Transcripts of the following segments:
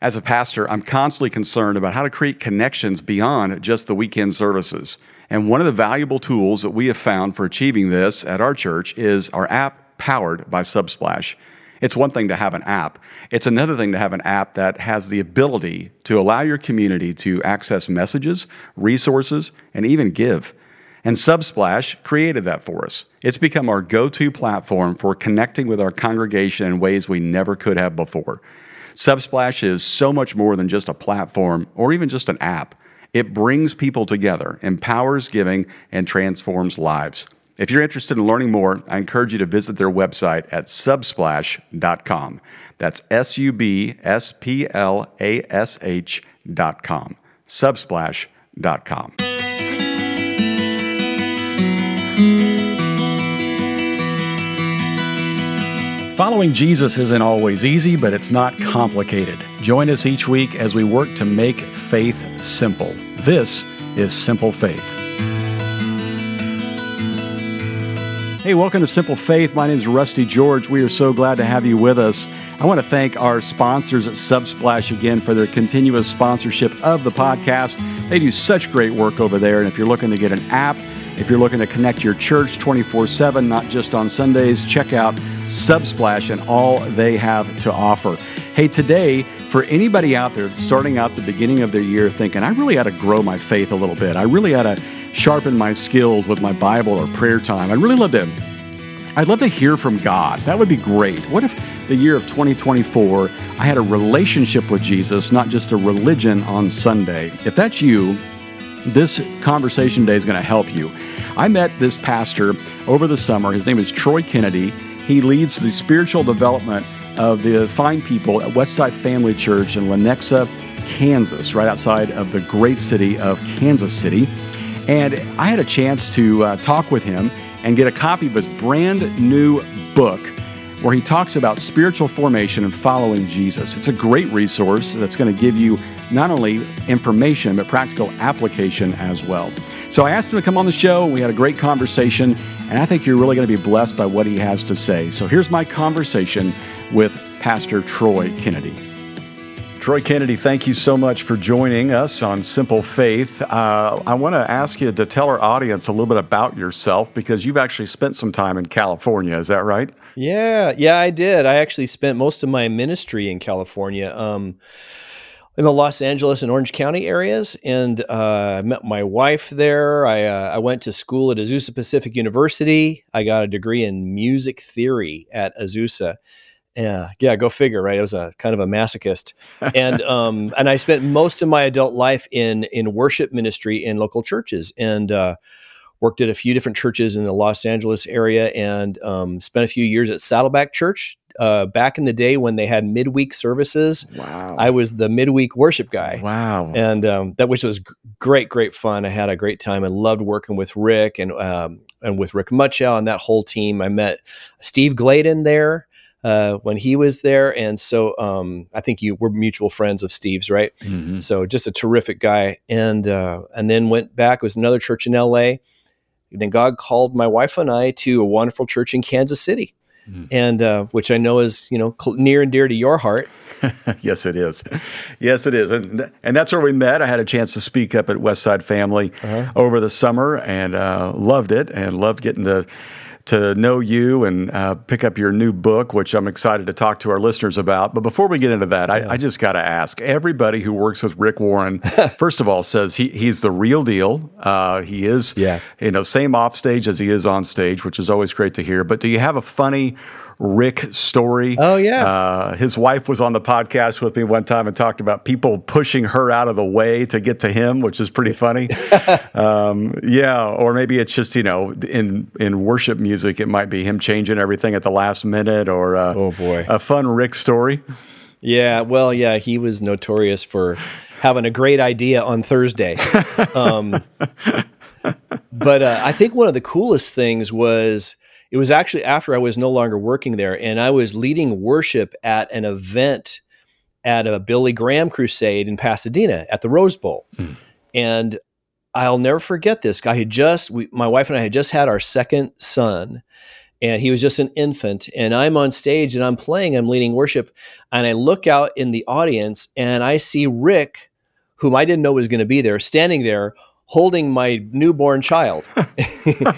As a pastor, I'm constantly concerned about how to create connections beyond just the weekend services. And one of the valuable tools that we have found for achieving this at our church is our app powered by Subsplash. It's one thing to have an app, it's another thing to have an app that has the ability to allow your community to access messages, resources, and even give. And Subsplash created that for us. It's become our go to platform for connecting with our congregation in ways we never could have before. Subsplash is so much more than just a platform or even just an app. It brings people together, empowers giving, and transforms lives. If you're interested in learning more, I encourage you to visit their website at subsplash.com. That's S U B S P L A S H.com. Subsplash.com. Following Jesus isn't always easy, but it's not complicated. Join us each week as we work to make faith simple. This is Simple Faith. Hey, welcome to Simple Faith. My name is Rusty George. We are so glad to have you with us. I want to thank our sponsors at Subsplash again for their continuous sponsorship of the podcast. They do such great work over there. And if you're looking to get an app, if you're looking to connect your church 24 7, not just on Sundays, check out Subsplash and all they have to offer. Hey, today, for anybody out there starting out the beginning of their year thinking, I really ought to grow my faith a little bit, I really ought to sharpen my skills with my Bible or prayer time, I'd really love to. I'd love to hear from God. That would be great. What if the year of 2024 I had a relationship with Jesus, not just a religion on Sunday? If that's you, this conversation day is going to help you. I met this pastor over the summer. His name is Troy Kennedy. He leads the spiritual development of the fine people at Westside Family Church in Lenexa, Kansas, right outside of the great city of Kansas City. And I had a chance to uh, talk with him and get a copy of his brand new book where he talks about spiritual formation and following Jesus. It's a great resource that's going to give you not only information, but practical application as well. So I asked him to come on the show. We had a great conversation, and I think you're really going to be blessed by what he has to say. So here's my conversation with Pastor Troy Kennedy. Troy Kennedy, thank you so much for joining us on Simple Faith. Uh, I want to ask you to tell our audience a little bit about yourself because you've actually spent some time in California. Is that right? Yeah, yeah, I did. I actually spent most of my ministry in California. Um, in the Los Angeles and Orange County areas, and uh, I met my wife there. I, uh, I went to school at Azusa Pacific University. I got a degree in music theory at Azusa. Yeah, yeah, go figure, right? I was a kind of a masochist, and um, and I spent most of my adult life in in worship ministry in local churches, and uh, worked at a few different churches in the Los Angeles area, and um, spent a few years at Saddleback Church uh, back in the day when they had midweek services. Wow. I was the midweek worship guy. Wow. And um, that which was great, great fun. I had a great time. I loved working with Rick and um, and with Rick Muchow and that whole team. I met Steve Gladen there. Uh, when he was there, and so um, I think you were mutual friends of Steve's, right? Mm-hmm. So just a terrific guy, and uh, and then went back. It was another church in L.A. And then God called my wife and I to a wonderful church in Kansas City, mm. and uh, which I know is you know cl- near and dear to your heart. yes, it is. Yes, it is, and and that's where we met. I had a chance to speak up at Westside Family uh-huh. over the summer, and uh, loved it, and loved getting to to know you and uh, pick up your new book, which I'm excited to talk to our listeners about. But before we get into that, yeah. I, I, just got to ask everybody who works with Rick Warren, first of all, says he, he's the real deal. Uh, he is, yeah. you know, same off stage as he is on stage, which is always great to hear. But do you have a funny Rick story. Oh yeah, uh, his wife was on the podcast with me one time and talked about people pushing her out of the way to get to him, which is pretty funny. um, yeah, or maybe it's just you know in in worship music, it might be him changing everything at the last minute, or uh, oh boy, a fun Rick story. Yeah, well, yeah, he was notorious for having a great idea on Thursday. Um, but uh, I think one of the coolest things was it was actually after I was no longer working there and I was leading worship at an event at a Billy Graham crusade in Pasadena at the Rose Bowl. Mm. And I'll never forget this. I had just, we, my wife and I had just had our second son. and he was just an infant. And I'm on stage and I'm playing, I'm leading worship, and I look out in the audience and I see Rick, whom I didn't know was going to be there, standing there holding my newborn child.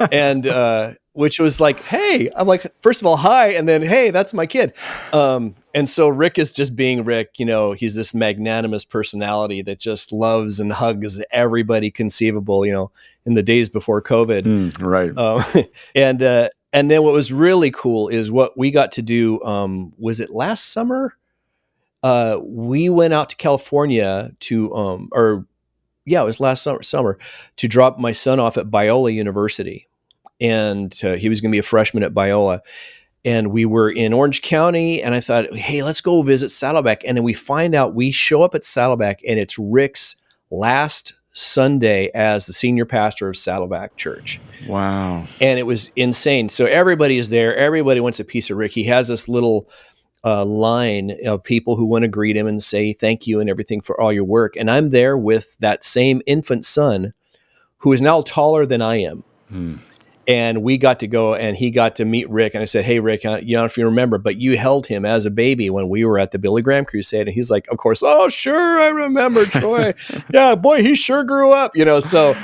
and uh, which was like, hey, I'm like, first of all, hi, and then hey, that's my kid. Um, and so Rick is just being Rick. You know, he's this magnanimous personality that just loves and hugs everybody conceivable. You know, in the days before COVID, mm, right? Um, and uh, and then what was really cool is what we got to do. Um, was it last summer? Uh, we went out to California to, um, or yeah, it was last summer, summer to drop my son off at Biola University and uh, he was going to be a freshman at Biola. And we were in Orange County, and I thought, hey, let's go visit Saddleback. And then we find out we show up at Saddleback, and it's Rick's last Sunday as the senior pastor of Saddleback Church. Wow. And it was insane. So everybody is there. Everybody wants a piece of Rick. He has this little uh, line of people who want to greet him and say thank you and everything for all your work. And I'm there with that same infant son who is now taller than I am. Hmm and we got to go and he got to meet Rick and I said, "Hey Rick, uh, you know if you remember, but you held him as a baby when we were at the Billy Graham Crusade." And he's like, "Of course, oh sure, I remember Troy. yeah, boy, he sure grew up." You know, so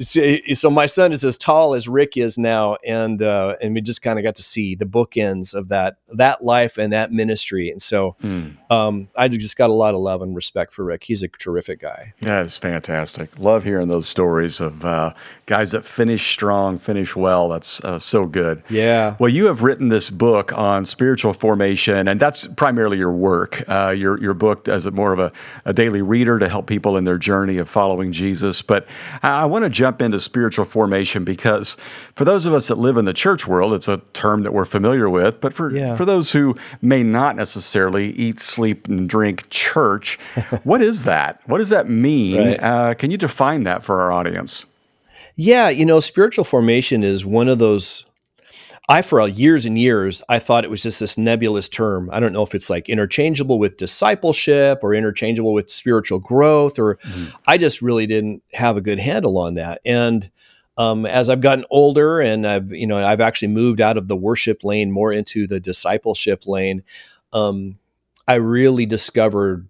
so my son is as tall as Rick is now, and uh, and we just kind of got to see the bookends of that that life and that ministry, and so mm. um, I just got a lot of love and respect for Rick. He's a terrific guy. Yeah, it's fantastic. Love hearing those stories of uh, guys that finish strong, finish well. That's uh, so good. Yeah. Well, you have written this book on spiritual formation, and that's primarily your work. Uh, your your book as a more of a, a daily reader to help people in their journey of following Jesus. But I want to jump jump into spiritual formation because for those of us that live in the church world, it's a term that we're familiar with. But for, yeah. for those who may not necessarily eat, sleep, and drink church, what is that? What does that mean? Right. Uh, can you define that for our audience? Yeah, you know, spiritual formation is one of those I, for years and years, I thought it was just this nebulous term. I don't know if it's like interchangeable with discipleship or interchangeable with spiritual growth, or mm-hmm. I just really didn't have a good handle on that. And um, as I've gotten older and I've, you know, I've actually moved out of the worship lane more into the discipleship lane, um, I really discovered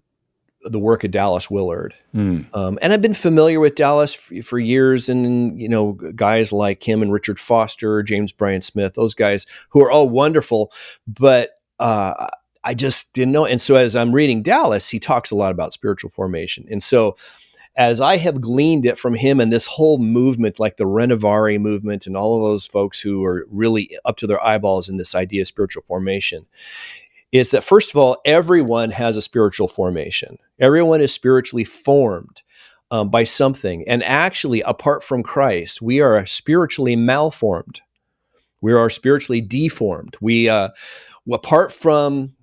the work of Dallas Willard. Mm. Um, and I've been familiar with Dallas for, for, years, and you know, guys like him and Richard Foster, James Bryan Smith, those guys who are all wonderful. But uh, I just didn't know. And so, as I'm reading Dallas, he talks a lot about spiritual formation, and so. As I have gleaned it from him and this whole movement, like the Renovaré movement, and all of those folks who are really up to their eyeballs in this idea of spiritual formation, is that first of all, everyone has a spiritual formation. Everyone is spiritually formed um, by something. And actually, apart from Christ, we are spiritually malformed. We are spiritually deformed. We, uh, apart from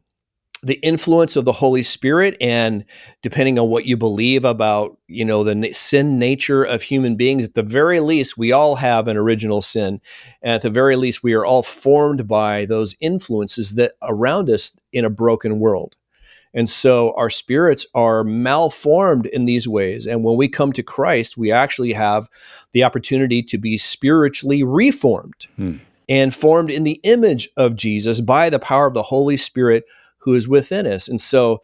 the influence of the Holy Spirit and depending on what you believe about, you know, the sin nature of human beings, at the very least, we all have an original sin. And at the very least, we are all formed by those influences that around us in a broken world. And so our spirits are malformed in these ways. And when we come to Christ, we actually have the opportunity to be spiritually reformed hmm. and formed in the image of Jesus by the power of the Holy Spirit who is within us. And so,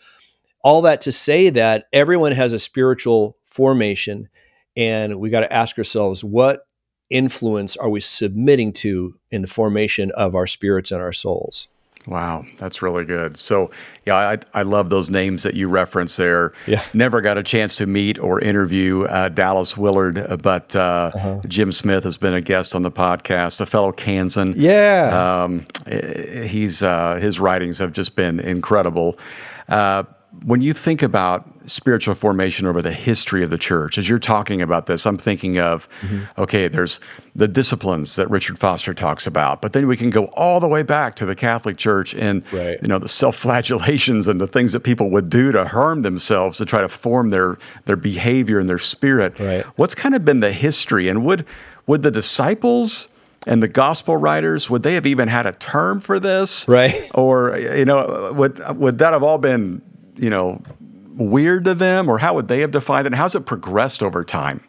all that to say that everyone has a spiritual formation, and we got to ask ourselves what influence are we submitting to in the formation of our spirits and our souls? Wow, that's really good. So, yeah, I, I love those names that you reference there. Yeah. Never got a chance to meet or interview uh, Dallas Willard, uh, but uh, uh-huh. Jim Smith has been a guest on the podcast, a fellow Kansan. Yeah. Um, eh, he's uh, his writings have just been incredible. When you think about spiritual formation over the history of the church, as you're talking about this, I'm thinking of, mm-hmm. okay, there's the disciplines that Richard Foster talks about, but then we can go all the way back to the Catholic Church and right. you know the self-flagellations and the things that people would do to harm themselves to try to form their their behavior and their spirit. Right. What's kind of been the history, and would would the disciples and the gospel writers would they have even had a term for this right or you know would would that have all been you know, weird to them, or how would they have defined it? And how's it progressed over time?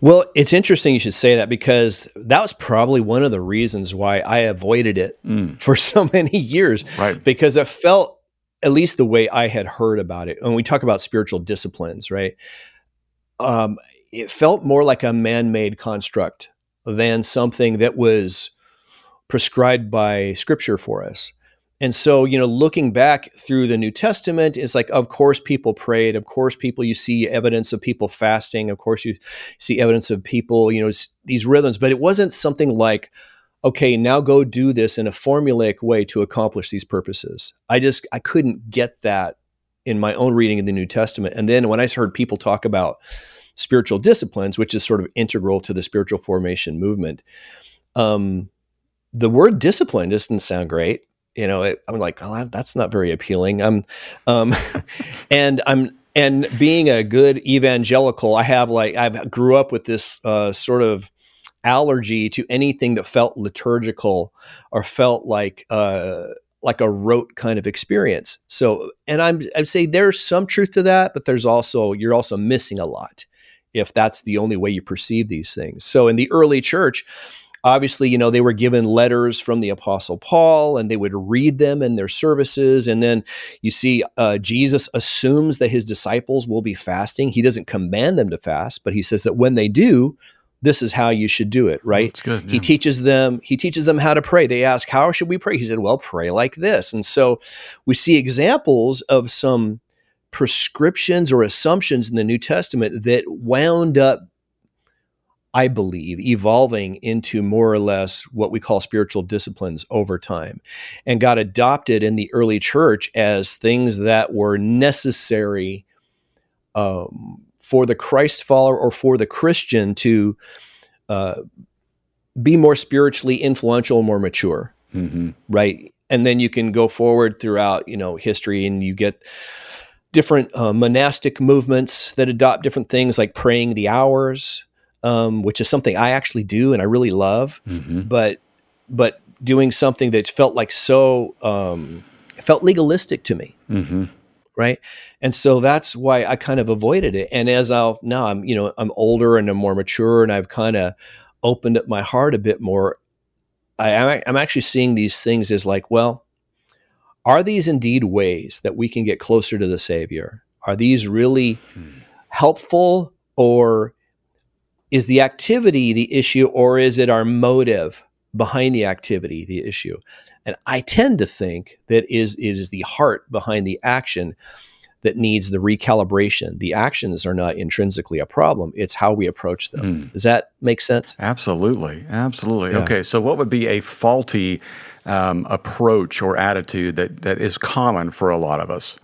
Well, it's interesting you should say that because that was probably one of the reasons why I avoided it mm. for so many years. Right. Because it felt, at least the way I had heard about it, when we talk about spiritual disciplines, right? Um, it felt more like a man made construct than something that was prescribed by scripture for us. And so, you know, looking back through the New Testament, it's like, of course, people prayed. Of course, people, you see evidence of people fasting. Of course, you see evidence of people, you know, these rhythms. But it wasn't something like, okay, now go do this in a formulaic way to accomplish these purposes. I just, I couldn't get that in my own reading of the New Testament. And then when I heard people talk about spiritual disciplines, which is sort of integral to the spiritual formation movement, um, the word discipline doesn't sound great you know, it, I'm like, oh, that's not very appealing. I'm, um, and I'm, and being a good evangelical, I have like, I grew up with this uh, sort of allergy to anything that felt liturgical or felt like, uh, like a rote kind of experience. So, and I'm, I'd say there's some truth to that, but there's also, you're also missing a lot if that's the only way you perceive these things. So in the early church, obviously, you know, they were given letters from the Apostle Paul and they would read them in their services. And then you see uh, Jesus assumes that his disciples will be fasting. He doesn't command them to fast, but he says that when they do, this is how you should do it right That's good, yeah. he teaches them he teaches them how to pray they ask how should we pray he said well pray like this and so we see examples of some prescriptions or assumptions in the new testament that wound up I believe, evolving into more or less what we call spiritual disciplines over time and got adopted in the early church as things that were necessary um, for the Christ follower or for the Christian to uh, be more spiritually influential, more mature, mm-hmm. right? And then you can go forward throughout, you know, history, and you get different uh, monastic movements that adopt different things, like praying the hours, um, which is something I actually do and I really love. Mm-hmm. But but doing something that felt like so um, felt legalistic to me. Mm-hmm. Right. And so that's why I kind of avoided it. And as I'll now I'm, you know, I'm older and I'm more mature and I've kind of opened up my heart a bit more. I, I'm actually seeing these things as like, well, are these indeed ways that we can get closer to the Savior? Are these really hmm. helpful or is the activity the issue or is it our motive behind the activity the issue? And i tend to think that is it is the heart behind the action that needs the recalibration. The actions are not intrinsically a problem it's how we approach them. Mm. does that make sense? Absolutely absolutely. Yeah. okay so what would be a faulty um, approach or attitude that that is common for a lot of us?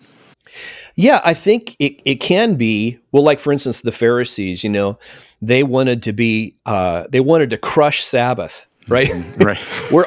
Yeah i think it, it can be well like for instance the pharisees you know they wanted to be uh, they wanted to crush Sabbath, right? Mm-hmm. right. we're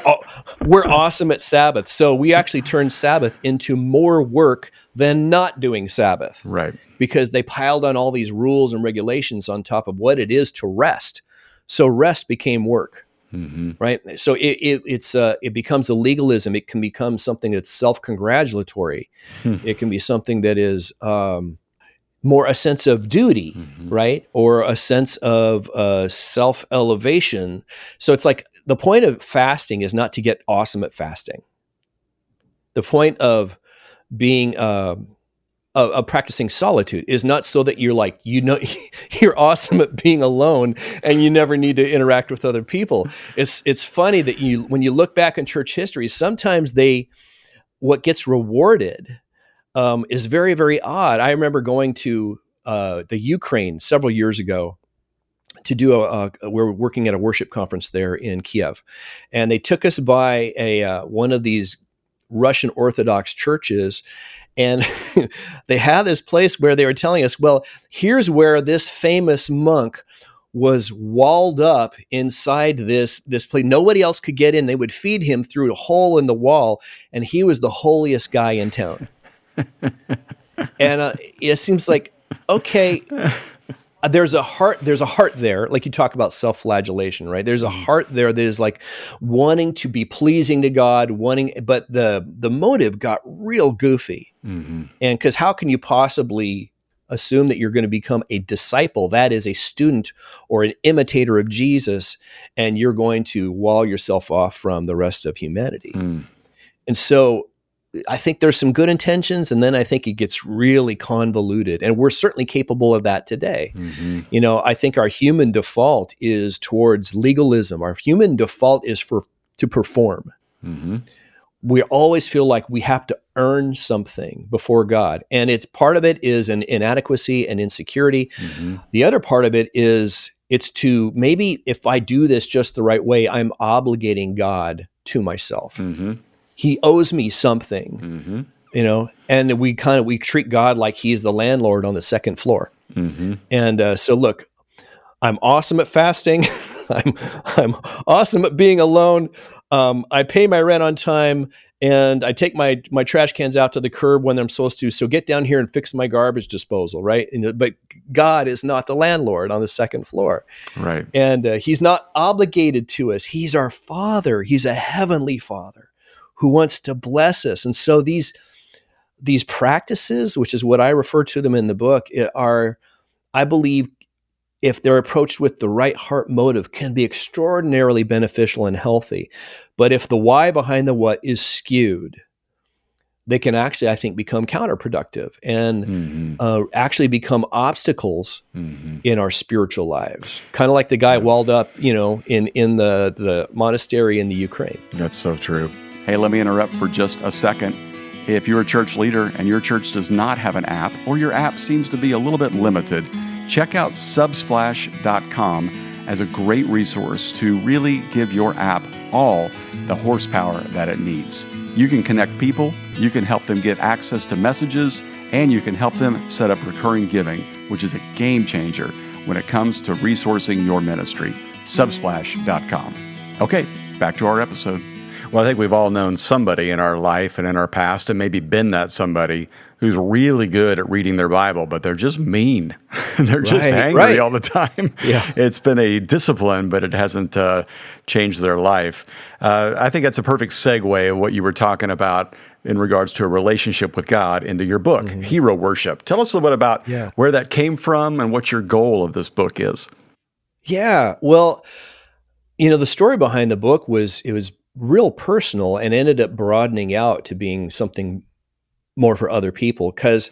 we're awesome at Sabbath, so we actually turned Sabbath into more work than not doing Sabbath, right? Because they piled on all these rules and regulations on top of what it is to rest. So rest became work. Mm-hmm. Right, so it, it it's uh, it becomes a legalism. It can become something that's self congratulatory. Hmm. It can be something that is um, more a sense of duty, mm-hmm. right? Or a sense of uh, self elevation. So it's like the point of fasting is not to get awesome at fasting. The point of being uh, practicing solitude is not so that you're like you know you're awesome at being alone and you never need to interact with other people. It's it's funny that you when you look back in church history, sometimes they what gets rewarded um, is very, very odd. I remember going to uh, the Ukraine several years ago to do a, a, we are working at a worship conference there in Kiev, and they took us by a uh, one of these Russian Orthodox churches, and they had this place where they were telling us, well, here's where this famous monk was walled up inside this this place. Nobody else could get in. They would feed him through a hole in the wall, and he was the holiest guy in town and uh, it seems like okay there's a heart there's a heart there like you talk about self-flagellation right there's a mm-hmm. heart there that is like wanting to be pleasing to god wanting but the the motive got real goofy mm-hmm. and because how can you possibly assume that you're going to become a disciple, that is, a student or an imitator of Jesus, and you're going to wall yourself off from the rest of humanity. Mm. And so I think there's some good intentions, and then I think it gets really convoluted. And we're certainly capable of that today. hmm You know, I think our human default is towards legalism. Our human default is for to perform. hmm We always feel like we have to earn something before God. And it's part of it is an inadequacy and insecurity. hmm The other part of it is it's to maybe if I do this just the right way, I'm obligating God to myself. hmm He owes me something, hmm you know, and we kind of we treat God like he's the landlord on the second floor. hmm And uh, so, look, I'm awesome at fasting. I'm I'm awesome at being alone. Um, I pay my rent on time, and I take my my trash cans out to the curb when I'm supposed to. So get down here and fix my garbage disposal, right? And, but God is not the landlord on the second floor, Right. and uh, He's not obligated to us. He's our Father. He's a heavenly Father who wants to bless us. And so these these practices, which is what I refer to them in the book, are, I believe, if they're approached with the right heart motive, can be extraordinarily beneficial and healthy. But if the why behind the what is skewed, they can actually, I think, become counterproductive and hmm uh, actually become obstacles hmm in our spiritual lives. Kind of like the guy walled up, you know, in in the the monastery in the Ukraine. That's so true. Hey, let me interrupt for just a second. If you're a church leader and your church does not have an app or your app seems to be a little bit limited, check out subsplash.com as a great resource to really give your app all the horsepower that it needs. You can connect people, you can help them get access to messages, and you can help them set up recurring giving, which is a game changer when it comes to resourcing your ministry. Subsplash.com. Okay, back to our episode. Well, I think we've all known somebody in our life and in our past, and maybe been that somebody who's really good at reading their Bible, but they're just mean. they're just angry right. all the time. Yeah. It's been a discipline, but it hasn't uh, changed their life. Uh, I think that's a perfect segue of what you were talking about in regards to a relationship with God into your book, Hero Worship. Tell us a little bit about Mm-hmm. Yeah. where that came from and what your goal of this book is. Yeah. Well, you know, the story behind the book was it was real personal and ended up broadening out to being something more for other people because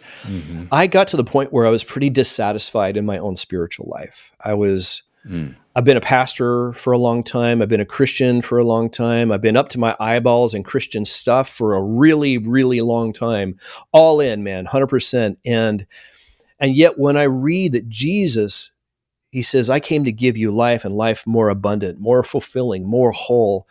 I got to the point where I was pretty dissatisfied in my own spiritual life. I was Mm. I've been a pastor for a long time. I've been a Christian for a long time. I've been up to my eyeballs in Christian stuff for a really, really long time. All in, man, 100%. And and yet when I read that Jesus he says, I came to give you life and life more abundant, more fulfilling, more whole.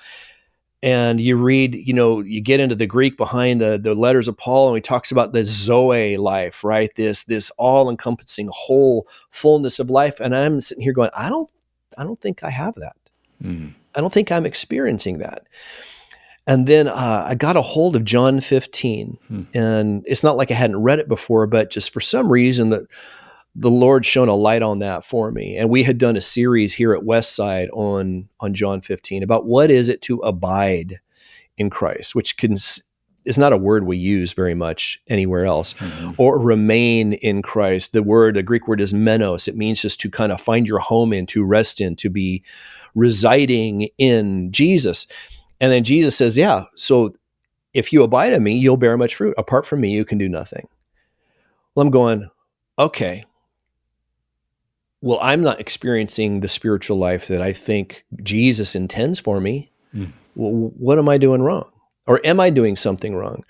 And you read, you know, you get into the Greek behind the, the letters of Paul, and he talks about the Zoe life, right? This this all encompassing whole fullness of life. And I'm sitting here going, I don't, I don't think I have that. Mm. I don't think I'm experiencing that. And then uh, I got a hold of John 15, Hmm. and it's not like I hadn't read it before, but just for some reason that the Lord shone a light on that for me. And we had done a series here at Westside on on John 15 about what is it to abide in Christ, which can is not a word we use very much anywhere else Mhm. or remain in Christ. The word, the Greek word is menos. It means just to kind of find your home in, to rest in, to be residing in Jesus. And then Jesus says, Yeah, so if you abide in me, you'll bear much fruit. Apart from me, you can do nothing. Well, I'm going, okay. Well, I'm not experiencing the spiritual life that I think Jesus intends for me. Mm. Well, what am I doing wrong? Or am I doing something wrong?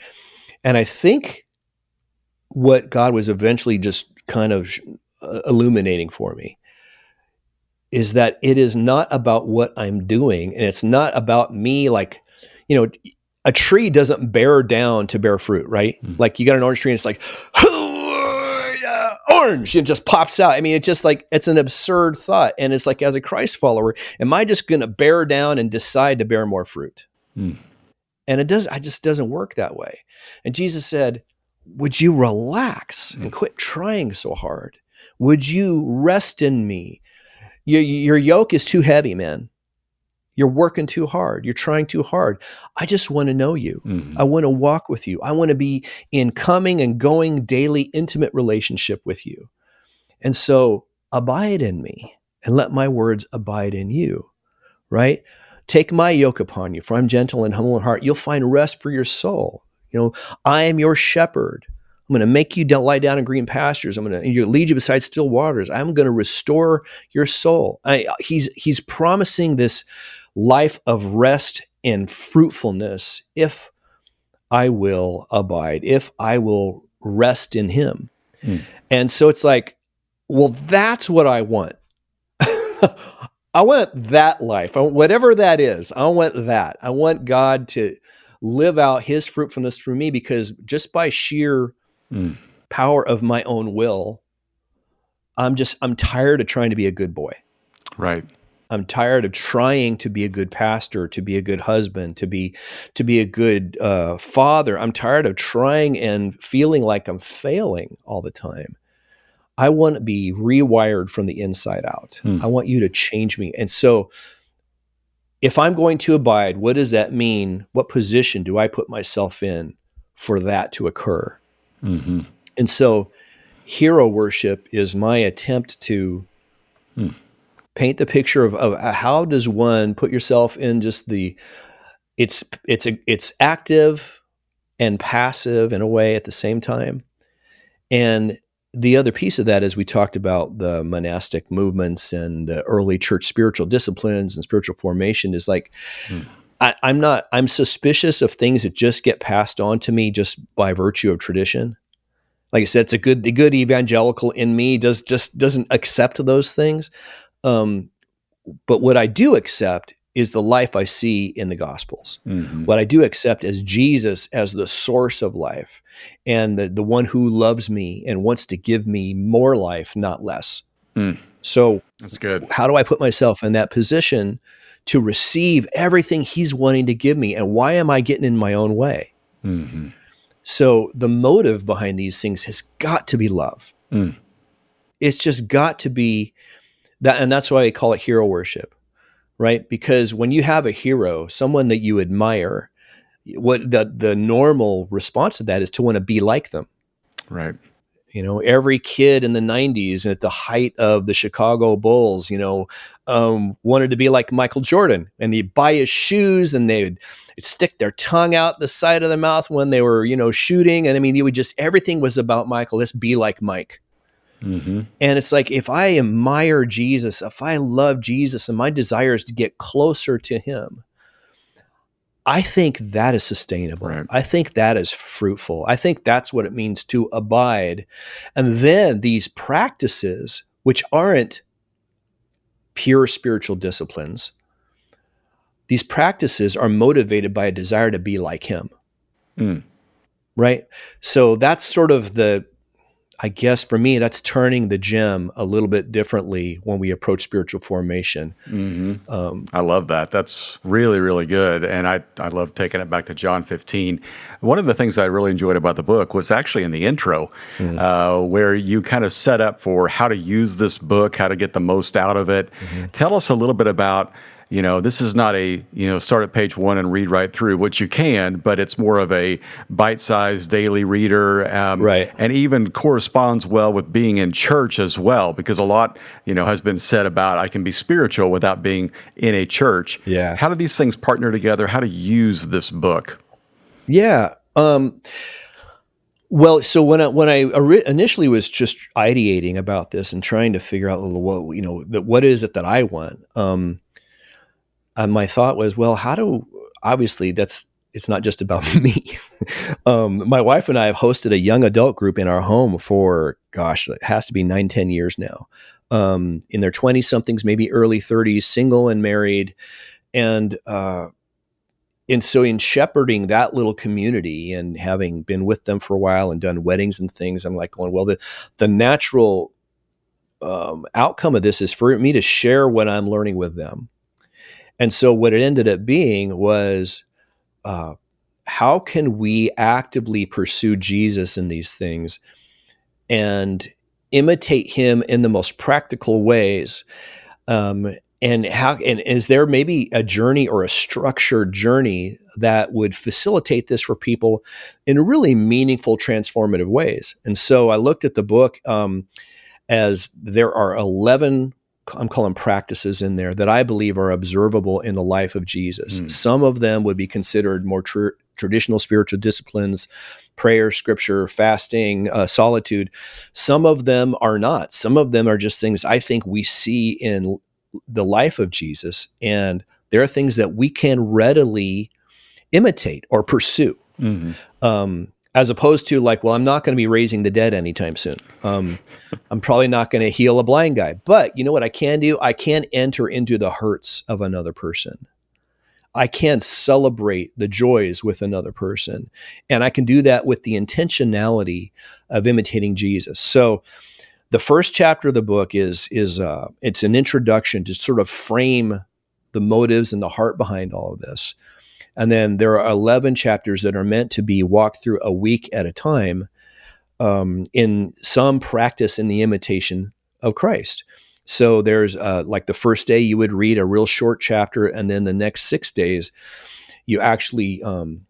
And I think what God was eventually just kind of uh, illuminating for me is that it is not about what I'm doing and it's not about me like you know a tree doesn't bear down to bear fruit right Mm. like you got an orange tree and it's like orange and just pops out. I mean it's just like it's an absurd thought and it's like as a christ follower am i just going to bear down and decide to bear more fruit? Mm. and it does I just doesn't work that way. And jesus said would you relax and quit trying so hard? Would you rest in me? Your, your yoke is too heavy man You're working too hard. You're trying too hard. I just want to know you. Mhm. I want to walk with you. I want to be in coming and going daily intimate relationship with you. And so abide in me and let my words abide in you, right? Take my yoke upon you, for I'm gentle and humble in heart. You'll find rest for your soul. You know, I am your shepherd. I'm going to make you lie down in green pastures. I'm going to lead you beside still waters. I'm going to restore your soul. I, he's he's promising this life of rest and fruitfulness if I will abide, if I will rest in Him. Hmm. And so it's like, well, that's what I want. I want that life, I- whatever that is. I want that. I want God to live out His fruitfulness through me because just by sheer Mm. power of my own will, I'm just I'm tired of trying to be a good boy. Right. I'm tired of trying to be a good pastor, to be a good husband, to be to be a good uh, father. I'm tired of trying and feeling like I'm failing all the time. I want to be rewired from the inside out. Hmm. I want you to change me. And so, if I'm going to abide, what does that mean? What position do I put myself in for that to occur? hmm And so, hero worship is my attempt to Hmm. Paint the picture of, of how does one put yourself in just the it's it's a, it's active and passive in a way at the same time. And the other piece of that is we talked about the monastic movements and the early church spiritual disciplines and spiritual formation is like Hmm. I, I'm not I'm suspicious of things that just get passed on to me just by virtue of tradition. Like I said, it's a good the good evangelical in me does just doesn't accept those things. Um, but what I do accept is the life I see in the Gospels. hmm What I do accept as Jesus as the source of life and the, the one who loves me and wants to give me more life, not less. Mm. So, That's good. how do I put myself in that position to receive everything he's wanting to give me? And why am I getting in my own way? hmm So, the motive behind these things has got to be love. Mm. It's just got to be that. And that's why I call it hero worship, right? Because when you have a hero, someone that you admire, what the, the normal response to that is to want to be like them. Right. You know, every kid in the 90s at the height of the Chicago Bulls, you know, um, wanted to be like Michael Jordan and he'd buy his shoes and they would stick their tongue out the side of their mouth when they were, you know, shooting. And I mean, you would just, everything was about Michael. Let's be like Mike. Hmm And it's like, if I admire Jesus, if I love Jesus and my desire is to get closer to him, I think that is sustainable. Right. I think that is fruitful. I think that's what it means to abide. And then these practices, which aren't pure spiritual disciplines, these practices are motivated by a desire to be like him. Mm. Right. So that's sort of the, I guess for me, that's turning the gem a little bit differently when we approach spiritual formation. hmm Um, I love that. That's really, really good. And I, I love taking it back to John 15. One of the things I really enjoyed about the book was actually in the intro, uh, where you kind of set up for how to use this book, how to get the most out of it. Tell us a little bit about. You know, this is not a, you know, start at page one and read right through, which you can, but it's more of a bite sized daily reader. Um, Right. and even corresponds well with being in church as well because a lot you know has been said about i can be spiritual without being in a church Yeah. how do these things partner together how to use this book Yeah. Um, well, so when I when I initially was just ideating about this and trying to figure out well, what you know, that what is it that I want, um, and my thought was, well, how do obviously that's it's not just about me. um, my wife and I have hosted a young adult group in our home for gosh, it has to be nine ten years now. Um, in their twenty somethings, maybe early thirties, single and married, and uh, and so in shepherding that little community and having been with them for a while and done weddings and things i'm like going well the the natural um, outcome of this is for me to share what i'm learning with them and so what it ended up being was uh, how can we actively pursue jesus in these things and imitate him in the most practical ways? Um, and how and is there maybe a journey or a structured journey that would facilitate this for people in really meaningful transformative ways? And so i looked at the book um, as there are 11 i'm calling practices in there that i believe are observable in the life of jesus mm. some of them would be considered more tr- traditional spiritual disciplines prayer scripture fasting uh, solitude some of them are not some of them are just things i think we see in the life of Jesus, and there are things that we can readily imitate or pursue. Mm-hmm. Um, as opposed to like, well, I'm not going to be raising the dead anytime soon. Um, I'm probably not going to heal a blind guy. But you know what I can do? I can enter into the hurts of another person. I can celebrate the joys with another person. And I can do that with the intentionality of imitating Jesus. So the first chapter of the book is is uh, it's an introduction to sort of frame the motives and the heart behind all of this. And then there are 11 chapters that are meant to be walked through a week at a time um, in some practice in the imitation of Christ. So there's uh, like the first day you would read a real short chapter, and then the next six days you actually um,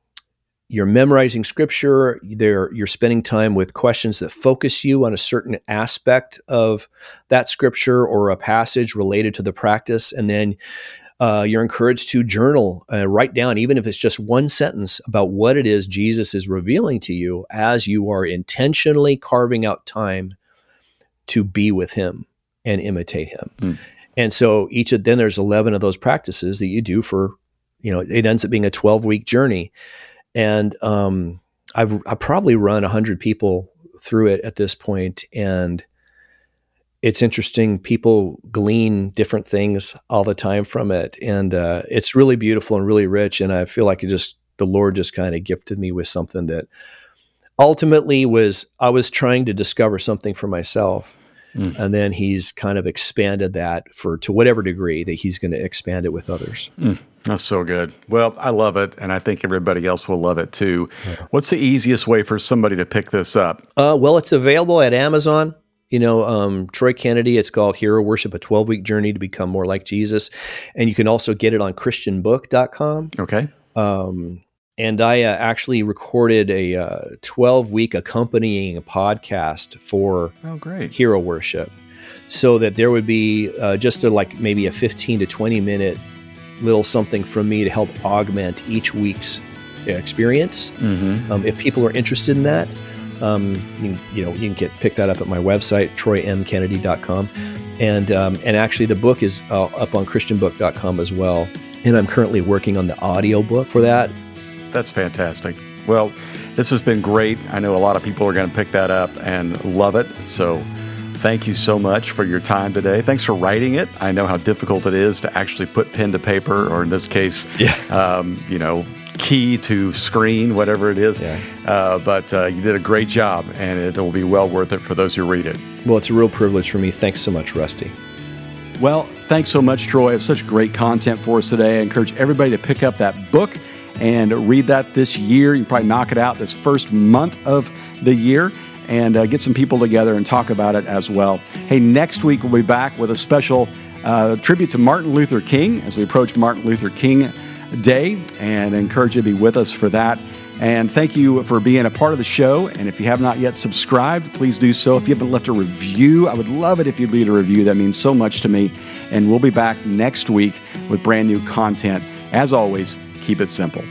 you're memorizing scripture there you're spending time with questions that focus you on a certain aspect of that scripture or a passage related to the practice and then uh, you're encouraged to journal uh, write down even if it's just one sentence about what it is jesus is revealing to you as you are intentionally carving out time to be with him and imitate him mm. and so each of then there's 11 of those practices that you do for you know it ends up being a 12 week journey and um, I've I probably run hundred people through it at this point, and it's interesting. People glean different things all the time from it, and uh, it's really beautiful and really rich. And I feel like it just the Lord just kind of gifted me with something that ultimately was I was trying to discover something for myself. Mm. And then he's kind of expanded that for to whatever degree that he's going to expand it with others. Mm. That's so good. Well, I love it, and I think everybody else will love it too. Yeah. What's the easiest way for somebody to pick this up? Uh, well, it's available at Amazon. You know, um, Troy Kennedy, it's called Hero Worship, a 12 week journey to become more like Jesus. And you can also get it on ChristianBook.com. Okay. Um, and I uh, actually recorded a uh, 12 week accompanying podcast for oh, great. Hero Worship so that there would be uh, just a, like maybe a 15 to 20 minute little something from me to help augment each week's experience. Mm-hmm. Um, if people are interested in that, um, you, you, know, you can get pick that up at my website, troymkennedy.com. And, um, and actually the book is uh, up on christianbook.com as well. And I'm currently working on the audio book for that. That's fantastic. Well, this has been great. I know a lot of people are going to pick that up and love it. So thank you so much for your time today. Thanks for writing it. I know how difficult it is to actually put pen to paper, or in this case, yeah. um, you know, key to screen, whatever it is. Yeah. Uh, but uh, you did a great job, and it will be well worth it for those who read it. Well, it's a real privilege for me. Thanks so much, Rusty. Well, thanks so much, Troy. I have such great content for us today. I encourage everybody to pick up that book and read that this year. You can probably knock it out this first month of the year and uh, get some people together and talk about it as well. Hey, next week we'll be back with a special uh, tribute to Martin Luther King as we approach Martin Luther King Day, and encourage you to be with us for that. And thank you for being a part of the show. And if you have not yet subscribed, please do so. If you haven't left a review, I would love it if you'd leave a review. That means so much to me. And we'll be back next week with brand new content. As always, keep it simple.